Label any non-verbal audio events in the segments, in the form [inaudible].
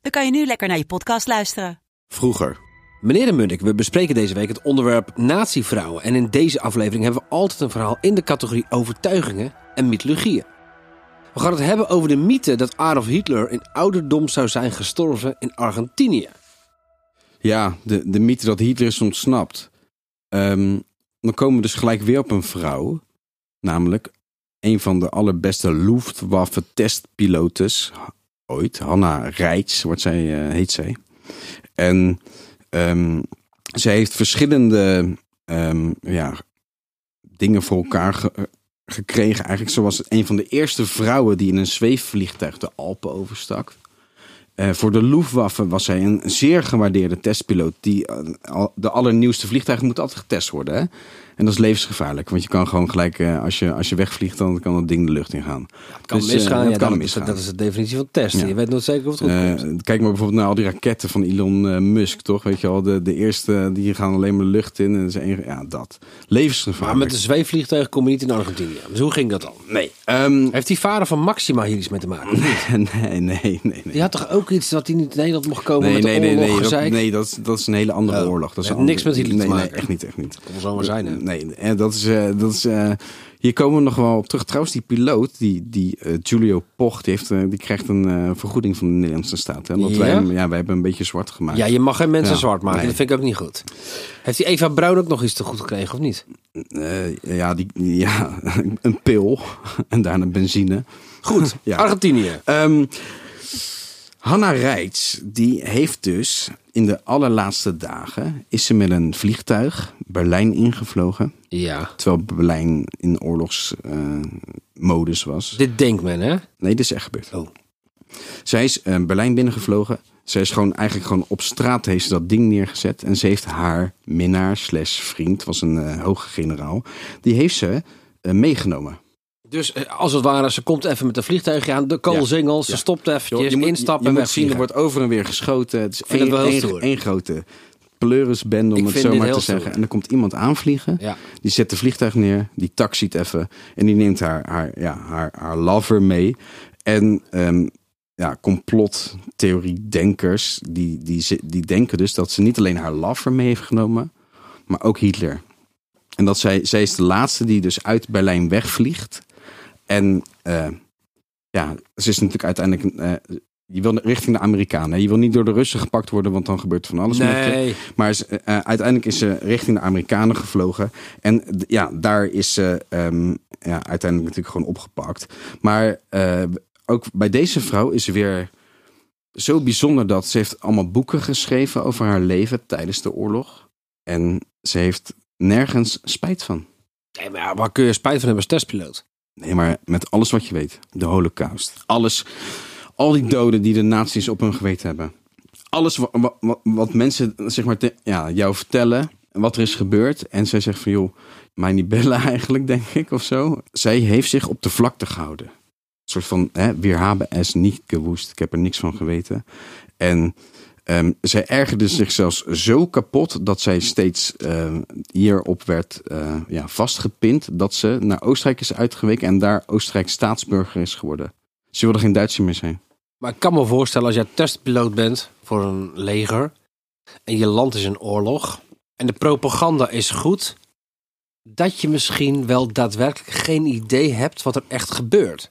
dan kan je nu lekker naar je podcast luisteren. Vroeger. Meneer de Munnik, we bespreken deze week het onderwerp natievrouwen. En in deze aflevering hebben we altijd een verhaal in de categorie overtuigingen en mythologieën. We gaan het hebben over de mythe dat Adolf Hitler in ouderdom zou zijn gestorven in Argentinië. Ja, de, de mythe dat Hitler is ontsnapt. Ehm, dan komen we dus gelijk weer op een vrouw. Namelijk een van de allerbeste Luftwaffe testpilotes ooit. Hanna Reitz wordt zij, eh, heet zij. En ehm, zij heeft verschillende ehm, ja, dingen voor elkaar ge- gekregen. Eigenlijk zoals een van de eerste vrouwen die in een zweefvliegtuig de Alpen overstak. Eh, voor de Luftwaffe was zij een zeer gewaardeerde testpiloot. Die, eh, de allernieuwste vliegtuigen moeten altijd getest worden. Hè? En dat is levensgevaarlijk. Want je kan gewoon gelijk, eh, als, je, als je wegvliegt, dan kan dat ding de lucht ingaan. Het kan Dus, misgaan, het ja, kan dat, misgaan. Dat is de definitie van testen. Ja. Je weet nooit zeker of het goed kijk maar bijvoorbeeld naar al die raketten van Elon Musk, toch? Weet je al, de, de eerste die gaan alleen maar de lucht in. En dat is één- ja, dat. Levensgevaarlijk. Maar met een zweefvliegtuig kom je niet in Argentinië. Dus hoe ging dat dan? Nee. ehm, Heeft die vader van Maxima hier iets mee te maken? [laughs] nee, nee, nee, nee. Die had toch ook iets dat hij niet in Nederland mocht komen Nee, met nee, de nee, oorlog nee, dat, nee dat, is- dat is een hele andere Oh, oorlog. Dat is niks met Hitler te nee, maken. Nee, echt niet, echt niet. Kon wel zomaar zijn, hè? Nee, en dat is, eh, dat is eh, hier komen we nog wel op terug. Trouwens, die piloot, die, die eh, Giulio Poch, die, heeft, eh, die krijgt een eh, vergoeding van de Nederlandse staat. Hè? Want Ja? wij, hem- ja, wij hebben een beetje zwart gemaakt. Ja, je mag geen mensen Ja, zwart maken. nee. Dat vind ik ook niet goed. Heeft die Eva Bruin ook nog iets te goed gekregen, of niet? Eh, ja, die, ja, [laughs] een pil en daarna benzine. Goed, [laughs] Ja. Argentinië. Ehm Hanna Reitz, die heeft dus in de allerlaatste dagen... is ze met een vliegtuig Berlijn ingevlogen. Ja. Terwijl Berlijn in oorlogsmodus was. Dit denkt men, hè? Nee, dit is echt gebeurd. Oh. Zij is eh, Berlijn binnengevlogen. Zij is gewoon eigenlijk gewoon op straat heeft ze dat ding neergezet. En ze heeft haar minnaar slash vriend, was een eh, hoge generaal. Die heeft ze eh, meegenomen. Dus eh, als het ware, ze komt even met een vliegtuigje aan, de koolsingel, ze Ja. stopt eventjes, je moet, instappen je en moet zien, er wordt over en weer geschoten. Het is één, grote pleurisbende, om Ik het zo maar te stoer. zeggen. En dan komt iemand aanvliegen. Ja. Die zet de vliegtuig neer, die taxiet even en die neemt haar, haar, ja, haar, haar lover mee. En ehm, ja, complottheorie-denkers, die, die, die denken dus dat ze niet alleen haar lover mee heeft genomen, maar ook Hitler. En dat zij, zij is de laatste die dus uit Berlijn wegvliegt. En eh, ja, ze is natuurlijk uiteindelijk... eh, je wil richting de Amerikanen. Je wil niet door de Russen gepakt worden, want dan gebeurt van alles met je. Nee, Maar ze- eh, uiteindelijk is ze richting de Amerikanen gevlogen. En ja, daar is ze ehm, ja, uiteindelijk natuurlijk gewoon opgepakt. Maar ook bij deze vrouw is ze weer zo bijzonder dat ze heeft allemaal boeken geschreven over haar leven tijdens de oorlog. En ze heeft nergens spijt van. nee, maar waar kun je spijt van hebben als testpiloot? Nee, maar met alles wat je weet. De holocaust. Alles. Al die doden die de nazi's op hun geweten hebben. Alles wat, wat, mensen zeg maar, ja, jou vertellen. En wat er is gebeurd. En zij zegt van joh, mij niet bellen [laughs] eigenlijk denk ik of zo. Zij heeft zich op de vlakte gehouden. Een soort van, hè, wir haben es niet gewoest. Ik heb er niks van geweten. En ehm, zij ergerde zich zelfs zo kapot dat zij steeds ehm, hierop werd eh, ja, vastgepind. Dat ze naar Oostenrijk is uitgeweken en daar Oostenrijks staatsburger is geworden. Ze wilde geen Duitser meer zijn. Maar ik kan me voorstellen als jij testpiloot bent voor een leger en je land is in oorlog en de propaganda is goed, dat je misschien wel daadwerkelijk geen idee hebt wat er echt gebeurt.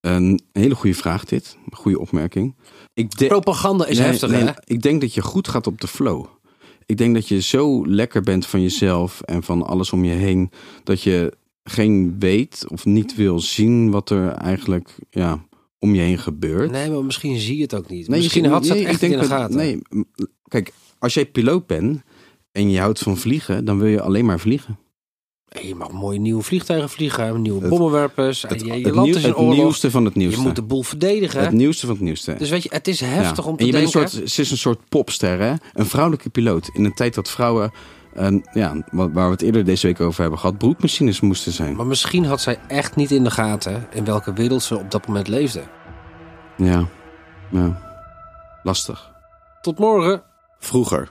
Een hele goede vraag dit. Een goede opmerking. Ik de- Propaganda is Nee, heftig, nee, hè? Ik denk dat je goed gaat op de flow. Ik denk dat je zo lekker bent van jezelf en van alles om je heen. Dat je geen weet of niet wil zien wat er eigenlijk ja, om je heen gebeurt. Nee, maar misschien zie je het ook niet. Nee, misschien had ze het echt in de gaten. Nee, kijk, als jij piloot bent en je houdt van vliegen, dan wil je alleen maar vliegen. En je mag mooie nieuwe vliegtuigen vliegen, nieuwe bommenwerpers. Het, en je, je het land nieuw- is het nieuwste van het Je nieuwste. moet de boel verdedigen. Het nieuwste van het nieuwste. Dus weet je, het is heftig Ja. om te en je denken. bent een soort, ze is een soort popster, hè? Een vrouwelijke piloot. In een tijd dat vrouwen, een, ja, waar we het eerder deze week over hebben gehad, broekmachines moesten zijn. Maar misschien had zij echt niet in de gaten in welke wereld ze op dat moment leefde. Ja, ja. lastig. Tot morgen. Vroeger.